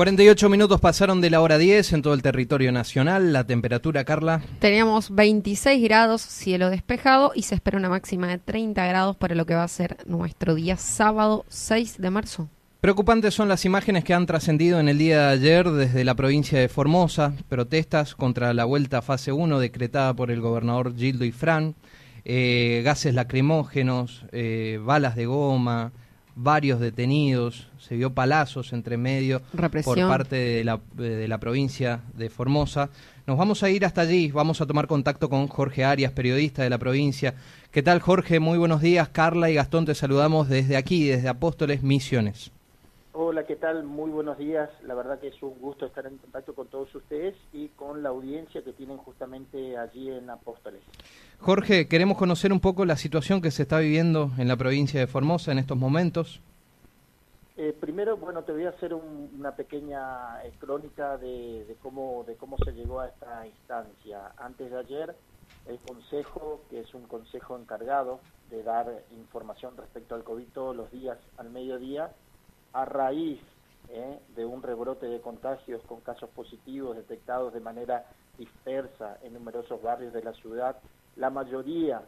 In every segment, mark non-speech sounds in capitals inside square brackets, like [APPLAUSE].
48 minutos pasaron de la hora 10 en todo el territorio nacional. La temperatura, Carla. Teníamos 26 grados, cielo despejado y se espera una máxima de 30 grados para lo que va a ser nuestro día sábado 6 de marzo. Preocupantes son las imágenes que han trascendido en el día de ayer desde la provincia de Formosa, protestas contra la vuelta a fase 1 decretada por el gobernador Gildo Ifrán, eh, gases lacrimógenos, eh, balas de goma, varios detenidos, se vio palazos entre medio por parte de la, de la provincia de Formosa. Nos vamos a ir hasta allí, vamos a tomar contacto con Jorge Arias, periodista de la provincia. ¿Qué tal Jorge? Muy buenos días. Carla y Gastón te saludamos desde aquí, desde Apóstoles Misiones. Hola, ¿qué tal? Muy buenos días. La verdad que es un gusto estar en contacto con todos ustedes y con la audiencia que tienen justamente allí en Apóstoles. Jorge, queremos conocer un poco la situación que se está viviendo en la provincia de Formosa en estos momentos. Eh, primero, bueno, te voy a hacer una pequeña eh, crónica de, de, cómo, de cómo se llegó a esta instancia. Antes de ayer, el Consejo, que es un consejo encargado de dar información respecto al COVID todos los días al mediodía, a raíz eh, de un rebrote de contagios con casos positivos detectados de manera dispersa en numerosos barrios de la ciudad, la mayoría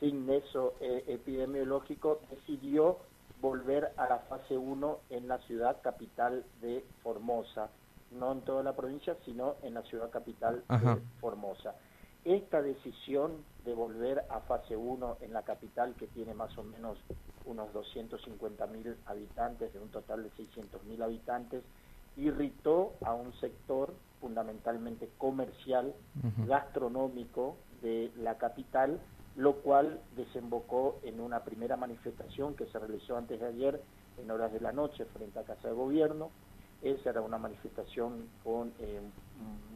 sin nexo eh, epidemiológico decidió volver a la fase 1 en la ciudad capital de Formosa, no en toda la provincia, sino en la ciudad capital de Formosa. Esta decisión de volver a fase 1 en la capital, que tiene más o menos unos 250 mil habitantes, de un total de 600 mil habitantes, irritó a un sector fundamentalmente comercial, gastronómico de la capital, lo cual desembocó en una primera manifestación que se realizó antes de ayer en horas de la noche frente a Casa de Gobierno. Esa era una manifestación con eh,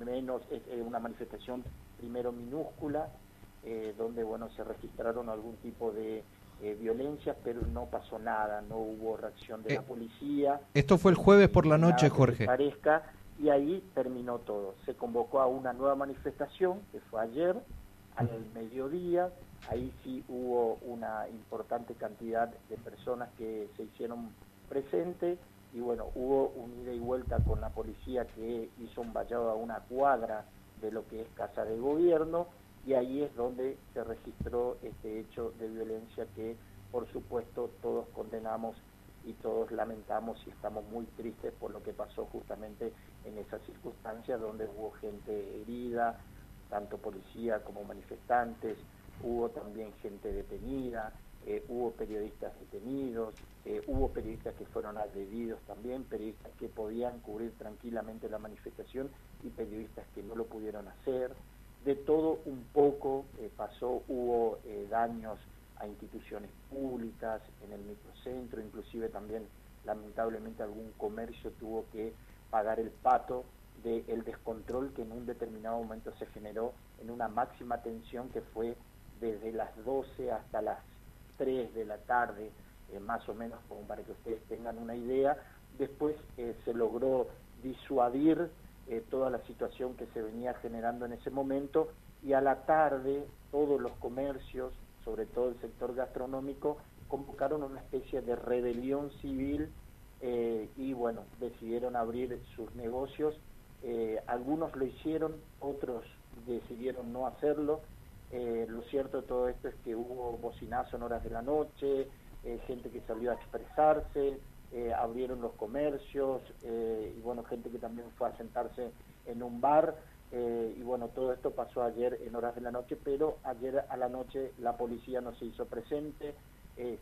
menos, eh, una manifestación primero minúscula, eh, donde bueno se registraron algún tipo de eh, violencia, pero no pasó nada, no hubo reacción de la policía. Esto fue el jueves por la noche, Jorge. Parezca, y ahí terminó todo. Se convocó a una nueva manifestación, que fue ayer, al mediodía, ahí sí hubo una importante cantidad de personas que se hicieron presentes y bueno, hubo un ida y vuelta con la policía que hizo un vallado a una cuadra de lo que es Casa de Gobierno y ahí es donde se registró este hecho de violencia que por supuesto todos condenamos y todos lamentamos y estamos muy tristes por lo que pasó justamente en esas circunstancias donde hubo gente herida, tanto policía como manifestantes, hubo también gente detenida, eh, hubo periodistas detenidos, eh, hubo periodistas que fueron agredidos también, periodistas que podían cubrir tranquilamente la manifestación y periodistas que no lo pudieron hacer. De todo un poco eh, pasó, hubo daños a instituciones públicas en el microcentro, inclusive también lamentablemente algún comercio tuvo que pagar el pato del descontrol que en un determinado momento se generó en una máxima tensión que fue desde las 12 hasta las 3 de la tarde, eh, más o menos, como para que ustedes tengan una idea. Después eh, se logró disuadir eh, toda la situación que se venía generando en ese momento y a la tarde todos los comercios, sobre todo el sector gastronómico, convocaron una especie de rebelión civil y bueno, decidieron abrir sus negocios. algunos lo hicieron, otros decidieron no hacerlo eh, lo cierto de todo esto es que hubo bocinazo en horas de la noche, eh, gente que salió a expresarse, eh, abrieron los comercios y bueno, gente que también fue a sentarse en un bar y bueno, todo esto pasó ayer en horas de la noche, pero ayer a la noche la policía no se hizo presente,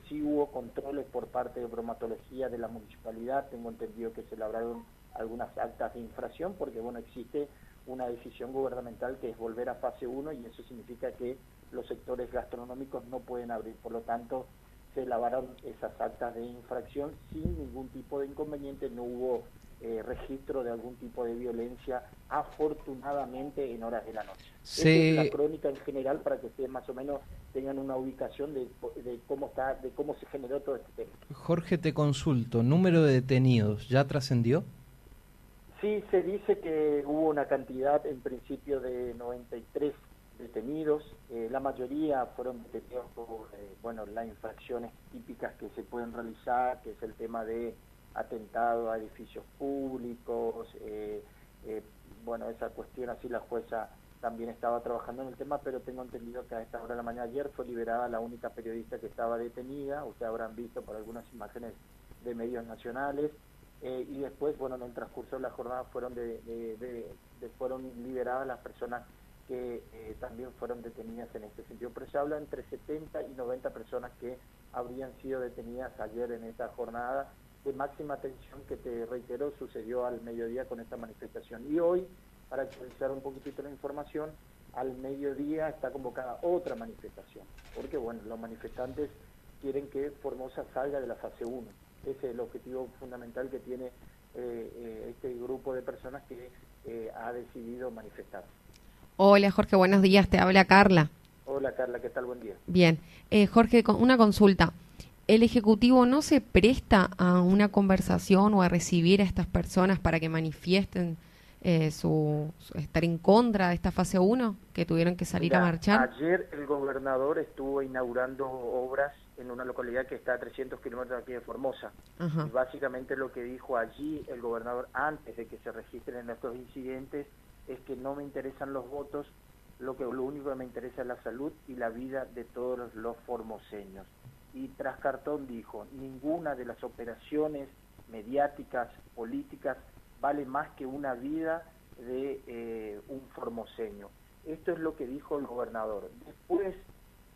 sí hubo controles por parte de bromatología de la municipalidad, tengo entendido que se labraron algunas actas de infracción porque bueno, existe una decisión gubernamental que es volver a fase 1 y eso significa que los sectores gastronómicos no pueden abrir. Por lo tanto, se lavaron esas actas de infracción sin ningún tipo de inconveniente, no hubo eh, registro de algún tipo de violencia, afortunadamente en horas de la noche. Es la crónica en general para que ustedes más o menos tengan una ubicación de, de cómo está, de cómo se generó todo este tema. Jorge, te consulto, ¿número de detenidos ya trascendió? Sí, se dice que hubo una cantidad en principio de 93 detenidos, eh, la mayoría fueron detenidos por eh, bueno, las infracciones típicas que se pueden realizar, que es el tema de atentado a edificios públicos, eh, bueno, esa cuestión así la jueza también estaba trabajando en el tema, pero tengo entendido que a esta hora de la mañana ayer fue liberada la única periodista que estaba detenida, ustedes habrán visto por algunas imágenes de medios nacionales, y después, bueno, en el transcurso de la jornada fueron, de- fueron liberadas las personas que eh, también fueron detenidas en este sentido. Pero se habla entre 70 y 90 personas que habrían sido detenidas ayer en esta jornada de máxima tensión que te reitero sucedió al mediodía con esta manifestación. Y hoy, para actualizar un poquitito la información, al mediodía está convocada otra manifestación, porque bueno, los manifestantes quieren que Formosa salga de la fase 1. Ese es el objetivo fundamental que tiene eh, eh, este grupo de personas que ha decidido manifestarse. Hola Jorge, buenos días, te habla Carla. Hola Carla, ¿qué tal? Buen día. Bien, Eh, Jorge, una consulta. ¿El Ejecutivo no se presta a una conversación o a recibir a estas personas para que manifiesten eh, su, su- estar en contra de esta fase 1, que tuvieron que salir a marchar? Ayer el gobernador estuvo inaugurando obras en una localidad que está a 300 kilómetros de aquí de Formosa. Ajá. Y básicamente lo que dijo allí el gobernador antes de que se registren estos incidentes es que no me interesan los votos, lo que lo único que me interesa es la salud y la vida de todos los, formoseños. Y tras cartón dijo, ninguna de las operaciones mediáticas, políticas, vale más que una vida de eh, un formoseño. Esto es lo que dijo el gobernador. Después,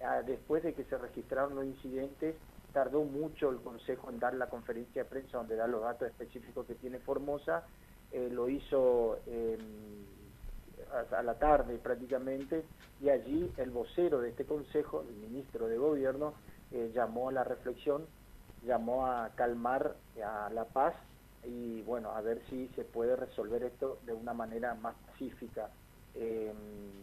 ah, después de que se registraron los incidentes, tardó mucho el Consejo en dar la conferencia de prensa donde da los datos específicos que tiene Formosa. Eh, lo hizo eh, a, la tarde prácticamente y allí el vocero de este Consejo, el ministro de Gobierno, eh, llamó a la reflexión, llamó a calmar a la paz y bueno, a ver si se puede resolver esto de una manera más pacífica. Eh,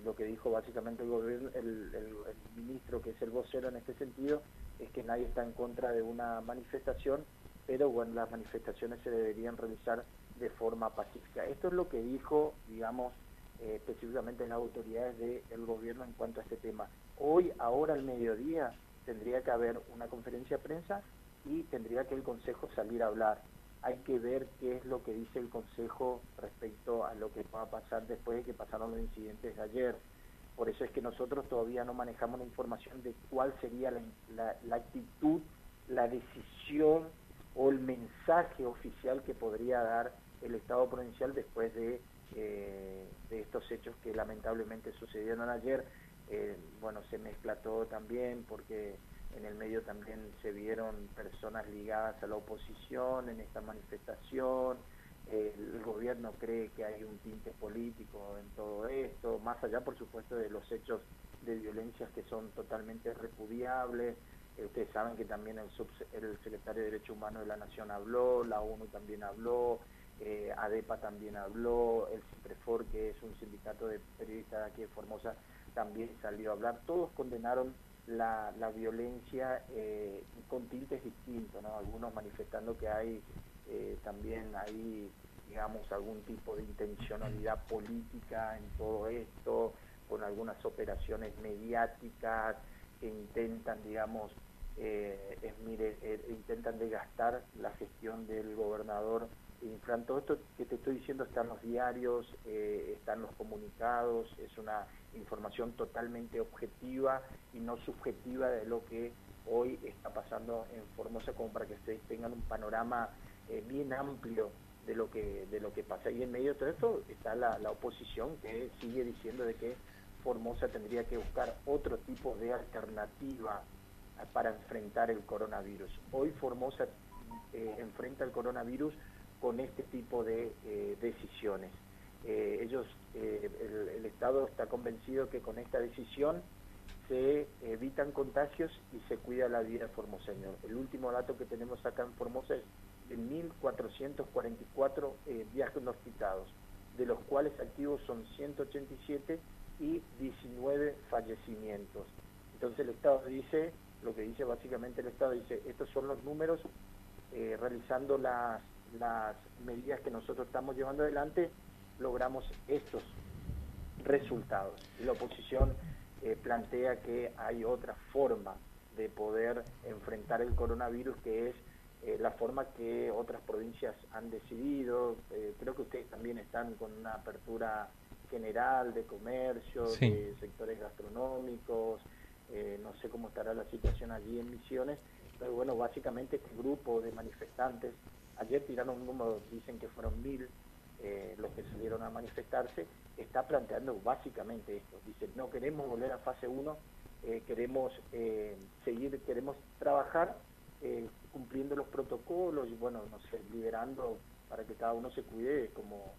lo que dijo básicamente el, gobierno, el ministro, que es el vocero en este sentido, es que nadie está en contra de una manifestación, pero bueno, las manifestaciones se deberían realizar de forma pacífica. Esto es lo que dijo, digamos, eh, específicamente las autoridades del gobierno en cuanto a este tema. Hoy, ahora al mediodía, tendría que haber una conferencia de prensa y tendría que el Consejo salir a hablar. Hay que ver qué es lo que dice el Consejo respecto a lo que va a pasar después de que pasaron los incidentes de ayer. Por eso es que nosotros todavía no manejamos la información de cuál sería la actitud, la decisión o el mensaje oficial que podría dar el Estado provincial después de, eh, estos hechos que lamentablemente sucedieron ayer. Eh, bueno, se mezcla todo también porque en el medio también se vieron personas ligadas a la oposición en esta manifestación. Eh, el gobierno cree que hay un tinte político en todo esto, más allá, por supuesto, de los hechos de violencias que son totalmente repudiables. Ustedes saben que también el, el secretario de Derechos Humanos de la Nación habló, la ONU también habló, eh, ADEPA también habló, el CIPREFOR, que es un sindicato de periodistas de aquí de Formosa, también salió a hablar. Todos condenaron la, la violencia eh, con tintes distintos, ¿no? algunos manifestando que hay eh, también hay, digamos, algún tipo de intencionalidad política en todo esto, con algunas operaciones mediáticas que intentan, digamos, eh, es, mire, eh, intentan desgastar la gestión del gobernador Infran. Todo esto que te estoy diciendo está en los diarios, eh, está en los comunicados, es una información totalmente objetiva y no subjetiva de lo que hoy está pasando en Formosa, como para que ustedes tengan un panorama eh, bien amplio de lo que de lo que pasa. Y en medio de todo esto está la, la oposición que sigue diciendo de que Formosa tendría que buscar otro tipo de alternativa eh, para enfrentar el coronavirus. Hoy Formosa eh, enfrenta el coronavirus con este tipo de eh, decisiones. Ellos, el, Estado está convencido que con esta decisión se evitan contagios y se cuida la vida formoseño. El último dato que tenemos acá en Formosa es 1.444 eh, diagnosticados, de los cuales activos son 187 y 19 fallecimientos. Entonces el Estado dice, lo que dice básicamente el Estado, dice, estos son los números, eh, realizando las, las medidas que nosotros estamos llevando adelante, logramos estos resultados. Y la oposición eh, plantea que hay otra forma de poder enfrentar el coronavirus, que es eh, la forma que otras provincias han decidido. Creo que ustedes también están con una apertura general de comercio, de sectores gastronómicos. no sé cómo estará la situación allí en Misiones, pero bueno, básicamente este grupo de manifestantes, ayer tiraron un número, dicen que fueron mil los que salieron a manifestarse, está planteando básicamente esto. Dice, no queremos volver a fase 1, eh, queremos eh, seguir, queremos trabajar eh, cumpliendo los protocolos y bueno, no sé, liberando para que cada uno se cuide como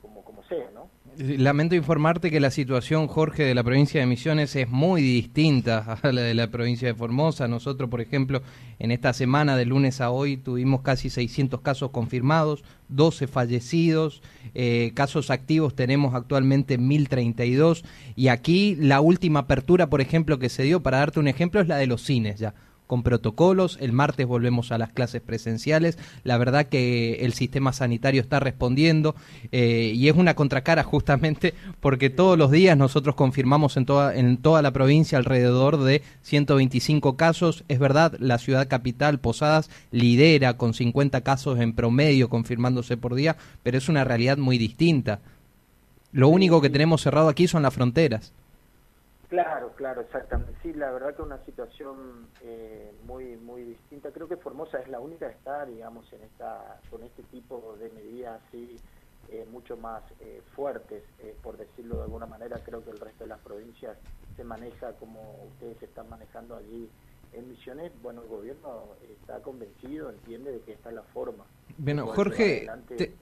como, como sea, ¿no? Lamento informarte que la situación, Jorge, de la provincia de Misiones es muy distinta [LAUGHS] a la de la provincia de Formosa. Nosotros, por ejemplo, en esta semana, de lunes a hoy, tuvimos casi 600 casos confirmados, 12 fallecidos, eh, casos activos tenemos actualmente 1032 y aquí la última apertura, por ejemplo, que se dio, para darte un ejemplo, es la de los cines ya con protocolos. El martes volvemos a las clases presenciales. La verdad que el sistema sanitario está respondiendo eh, y es una contracara justamente porque todos los días nosotros confirmamos en toda, en toda la provincia alrededor de 125 casos. Es verdad, la ciudad capital, Posadas, lidera con 50 casos en promedio confirmándose por día, pero es una realidad muy distinta. Lo único que tenemos cerrado aquí son las fronteras. Claro, claro, exactamente. Sí, la verdad que una situación eh, muy muy distinta. Creo que Formosa es la única que está, digamos, en esta con este tipo de medidas así eh, mucho más eh, fuertes, por decirlo de alguna manera. Creo que el resto de las provincias se maneja como ustedes están manejando allí en Misiones. Bueno, el gobierno está convencido, entiende de que esta es la forma. Bueno, Jorge,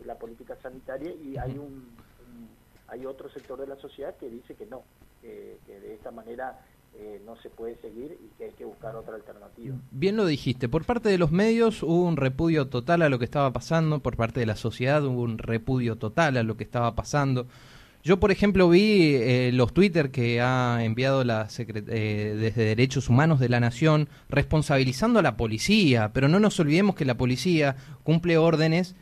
la política sanitaria y hay un hay otro sector de la sociedad que dice que no, que, de esta manera eh, no se puede seguir y que hay que buscar otra alternativa. Bien lo dijiste, por parte de los medios hubo un repudio total a lo que estaba pasando, por parte de la sociedad hubo un repudio total a lo que estaba pasando. Yo, por ejemplo, vi eh, los Twitter que ha enviado la eh, desde Derechos Humanos de la Nación responsabilizando a la policía, pero no nos olvidemos que la policía cumple órdenes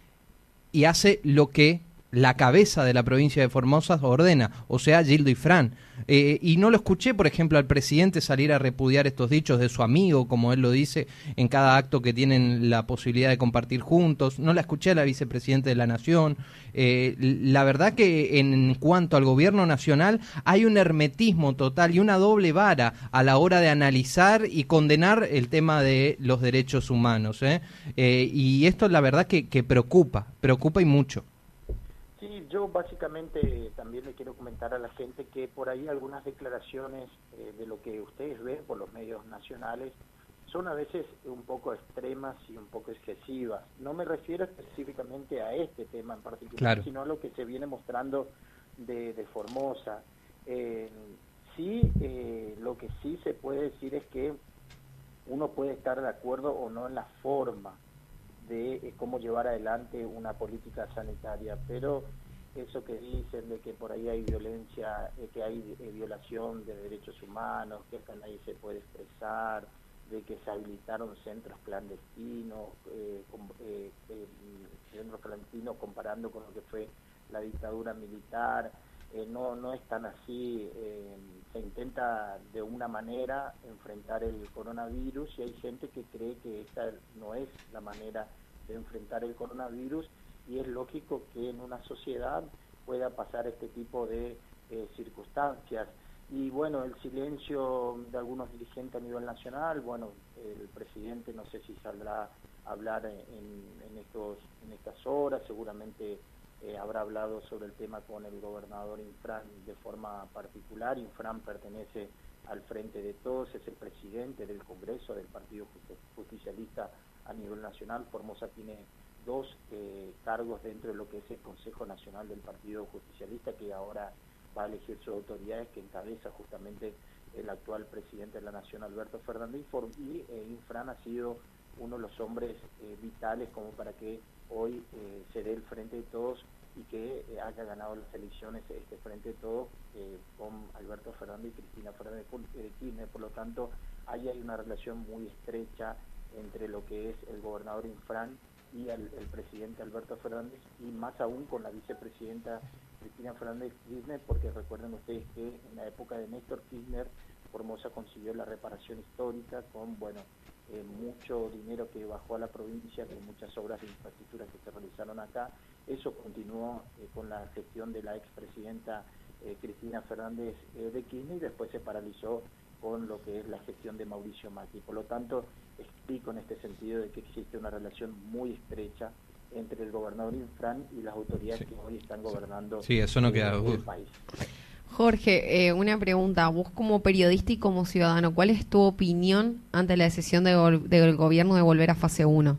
y hace lo que la cabeza de la provincia de Formosa ordena, o sea, Gildo y Fran. Eh, y no lo escuché, por ejemplo, al presidente salir a repudiar estos dichos de su amigo, como él lo dice, en cada acto que tienen la posibilidad de compartir juntos. No la escuché a la vicepresidenta de la Nación. Eh, la verdad que en cuanto al gobierno nacional hay un hermetismo total y una doble vara a la hora de analizar y condenar el tema de los derechos humanos. ¿eh? y esto la verdad que preocupa, preocupa y mucho. Yo básicamente también le quiero comentar a la gente que por ahí algunas declaraciones eh, de lo que ustedes ven por los medios nacionales son a veces un poco extremas y un poco excesivas. No me refiero específicamente a este tema en particular, sino a lo que se viene mostrando de, Formosa. Eh, sí, eh, lo que sí se puede decir es que uno puede estar de acuerdo o no en la forma, de eh, cómo llevar adelante una política sanitaria, pero eso que dicen de que por ahí hay violencia, eh, que hay eh, violación de derechos humanos, que hasta nadie se puede expresar, de que se habilitaron centros clandestinos, centros clandestinos comparando con lo que fue la dictadura militar, no, no es tan así, se intenta de una manera enfrentar el coronavirus y hay gente que cree que esta no es la manera de enfrentar el coronavirus y es lógico que en una sociedad pueda pasar este tipo de eh, circunstancias. Y bueno, el silencio de algunos dirigentes a nivel nacional, bueno, el presidente no sé si saldrá a hablar en, estos, en estas horas, seguramente eh, habrá hablado sobre el tema con el gobernador Infran de forma particular. Infran pertenece al frente de todos, es el presidente del Congreso del Partido Justicialista a nivel nacional. Formosa tiene dos eh, cargos dentro de lo que es el Consejo Nacional del Partido Justicialista, que ahora va a elegir sus autoridades, que encabeza justamente el actual presidente de la Nación, Alberto Fernández, y eh, Infran ha sido uno de los hombres eh, vitales como para que hoy eh, se dé el frente de todos y que haya ganado las elecciones este frente de todos con Alberto Fernández y Cristina Fernández de Kirchner. Por lo tanto, ahí hay una relación muy estrecha entre lo que es el gobernador Infran y el, presidente Alberto Fernández y más aún con la vicepresidenta Cristina Fernández Kirchner, porque recuerden ustedes que en la época de Néstor Kirchner, Formosa consiguió la reparación histórica con, bueno, eh, mucho dinero que bajó a la provincia, con muchas obras de infraestructura que se realizaron acá. Eso continuó eh, con la gestión de la expresidenta eh, Cristina Fernández de Kirchner y después se paralizó con lo que es la gestión de Mauricio Macri. Por lo tanto, explico en este sentido de que existe una relación muy estrecha entre el gobernador Infran y las autoridades que hoy están gobernando sí, eso no queda el país. Jorge, eh, una pregunta. Vos como periodista y como ciudadano, ¿cuál es tu opinión ante la decisión del gobierno de volver a fase 1?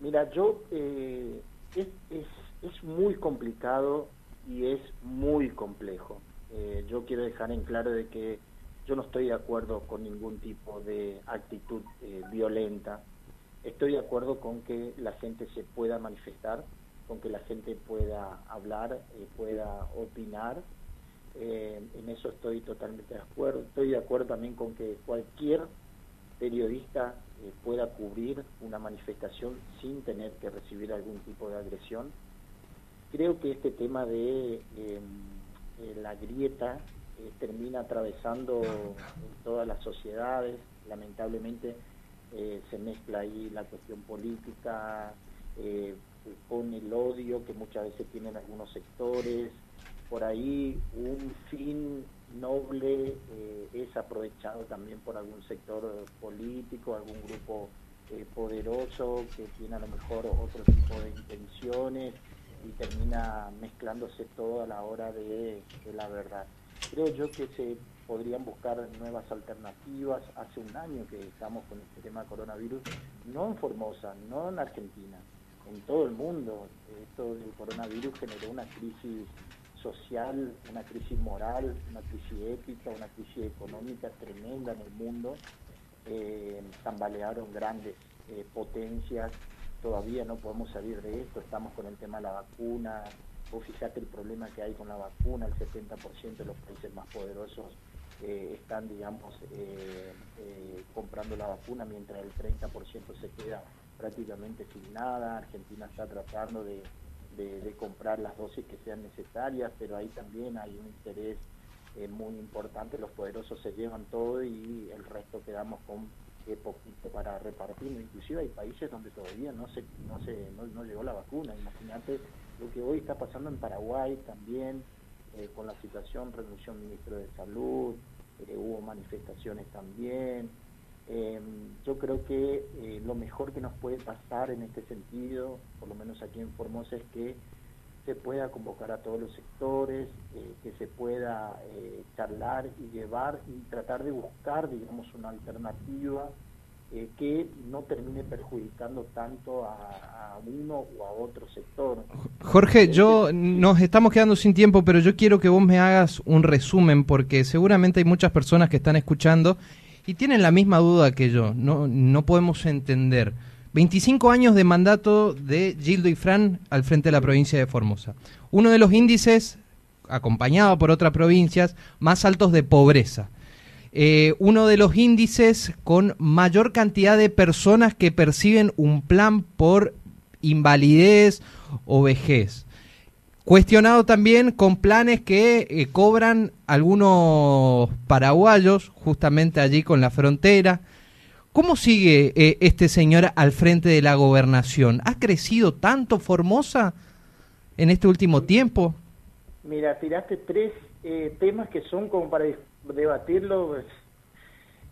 Mira, yo eh, es, es, es, muy complicado y es muy complejo. Eh, yo quiero dejar en claro de que yo no estoy de acuerdo con ningún tipo de actitud eh, violenta. Estoy de acuerdo con que la gente se pueda manifestar, con que la gente pueda hablar, eh, pueda opinar. Eh, en eso estoy totalmente de acuerdo. Estoy de acuerdo también con que cualquier periodista pueda cubrir una manifestación sin tener que recibir algún tipo de agresión. Creo que este tema de la grieta eh, termina atravesando todas las sociedades, lamentablemente eh, se mezcla ahí la cuestión política, eh, con el odio que muchas veces tienen algunos sectores, por ahí un fin noble es aprovechado también por algún sector político, algún grupo poderoso que tiene a lo mejor otro tipo de intenciones y termina mezclándose todo a la hora de la verdad. Creo yo que se podrían buscar nuevas alternativas. Hace un año que estamos con este tema coronavirus, no en Formosa, no en Argentina, en todo el mundo. Esto del coronavirus generó una crisis social, una crisis moral, una crisis ética, una crisis económica tremenda en el mundo. Eh, tambalearon grandes eh, potencias, todavía no podemos salir de esto, estamos con el tema de la vacuna, Vos fijate el problema que hay con la vacuna, el 70% de los países más poderosos eh, están, digamos, eh, eh, comprando la vacuna, mientras el 30% se queda prácticamente sin nada. Argentina está tratando de, comprar las dosis que sean necesarias, pero ahí también hay un interés muy importante. Los poderosos se llevan todo y el resto quedamos con poquito para repartir. Inclusive hay países donde todavía no se, no se, no llegó la vacuna. Imagínate lo que hoy está pasando en Paraguay también, eh, con la situación, renunció el ministro de Salud, eh, hubo manifestaciones también. Em, yo creo que eh, lo mejor que nos puede pasar en este sentido, por lo menos aquí en Formosa, es que se pueda convocar a todos los sectores, que se pueda charlar y llevar y tratar de buscar, digamos, una alternativa eh, que no termine perjudicando tanto a, uno o a otro sector. Jorge, yo nos estamos quedando sin tiempo, pero yo quiero que vos me hagas un resumen porque seguramente hay muchas personas que están escuchando y tienen la misma duda que yo. No, no podemos entender. 25 años de mandato de Gildo y Fran al frente de la provincia de Formosa. Uno de los índices, acompañado por otras provincias, más altos de pobreza. Eh, uno de los índices con mayor cantidad de personas que perciben un plan por invalidez o vejez. Cuestionado también con planes que eh, cobran algunos paraguayos, justamente allí con la frontera. ¿Cómo sigue eh, este señor al frente de la gobernación? ¿Ha crecido tanto Formosa en este último tiempo? Mira, tiraste tres temas que son como para debatirlo, pues,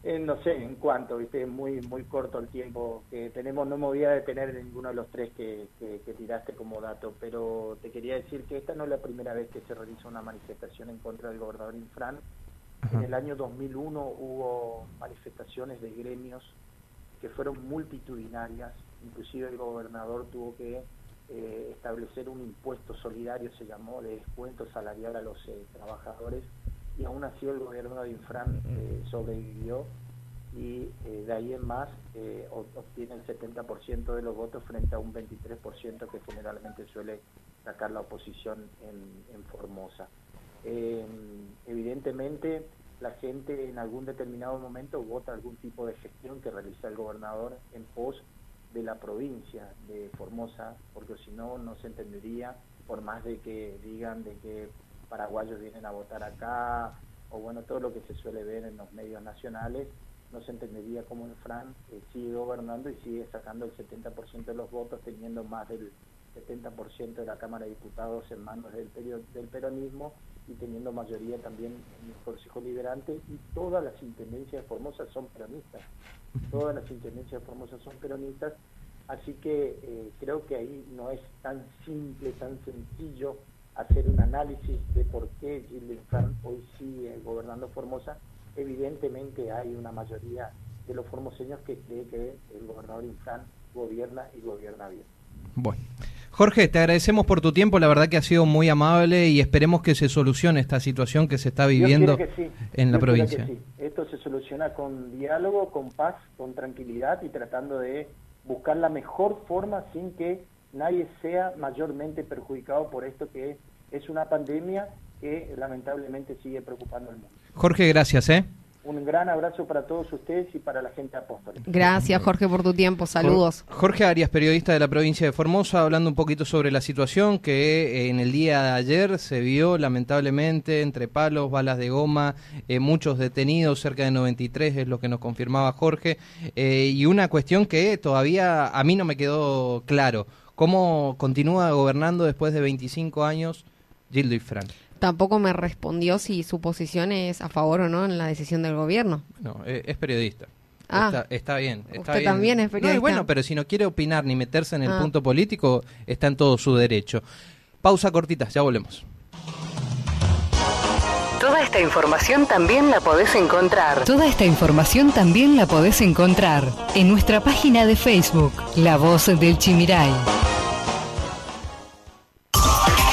eh, no sé en cuánto, viste, muy muy corto el tiempo que tenemos, no me voy a detener en ninguno de los tres que, que, tiraste como dato, pero te quería decir que esta no es la primera vez que se realiza una manifestación en contra del gobernador Infran. En el año 2001 hubo manifestaciones de gremios que fueron multitudinarias, inclusive el gobernador tuvo que eh, establecer un impuesto solidario, se llamó, de descuento salarial a los eh, trabajadores y aún así el gobierno de Infran eh, sobrevivió y eh, de ahí en más eh, obtiene el 70% de los votos frente a un 23% que generalmente suele sacar la oposición en, Formosa. Eh, evidentemente la gente en algún determinado momento vota algún tipo de gestión que realiza el gobernador en pos de la provincia de Formosa, porque si no, no se entendería, por más de que digan de que paraguayos vienen a votar acá, o bueno, todo lo que se suele ver en los medios nacionales, no se entendería cómo el Fran eh, sigue gobernando y sigue sacando el 70% de los votos, teniendo más del 70% de la Cámara de Diputados en manos del, peronismo y teniendo mayoría también en el Consejo Liberante y todas las intendencias de Formosa son peronistas. Todas las intendencias de Formosa son peronistas, así que eh, creo que ahí no es tan simple, tan sencillo hacer un análisis de por qué Gilles Fran hoy sigue gobernando Formosa evidentemente hay una mayoría de los formoseños que cree que el gobernador Infran gobierna y gobierna bien. Bueno. Jorge, te agradecemos por tu tiempo, la verdad que ha sido muy amable y esperemos que se solucione esta situación que se está viviendo en la provincia. Esto se soluciona con diálogo, con paz, con tranquilidad y tratando de buscar la mejor forma sin que nadie sea mayormente perjudicado por esto que es una pandemia que lamentablemente sigue preocupando al mundo. Jorge, gracias. ¿eh? Un gran abrazo para todos ustedes y para la gente apóstol. Gracias, Jorge, por tu tiempo. Saludos. Jorge Arias, periodista de la provincia de Formosa, hablando un poquito sobre la situación que eh, en el día de ayer se vio, lamentablemente, entre palos, balas de goma, eh, muchos detenidos, cerca de 93 es lo que nos confirmaba Jorge, eh, y una cuestión que todavía a mí no me quedó claro. ¿Cómo continúa gobernando después de 25 años Gildo y Fran? tampoco me respondió si su posición es a favor o no en la decisión del gobierno. No, eh, es periodista. Ah, está, bien. usted también es periodista. bueno, pero si no quiere opinar ni meterse en el ah. punto político, está en todo su derecho. Pausa cortita, ya volvemos. Toda esta información también la podés encontrar. Toda esta información también la podés encontrar en nuestra página de Facebook, La Voz del Chimiray.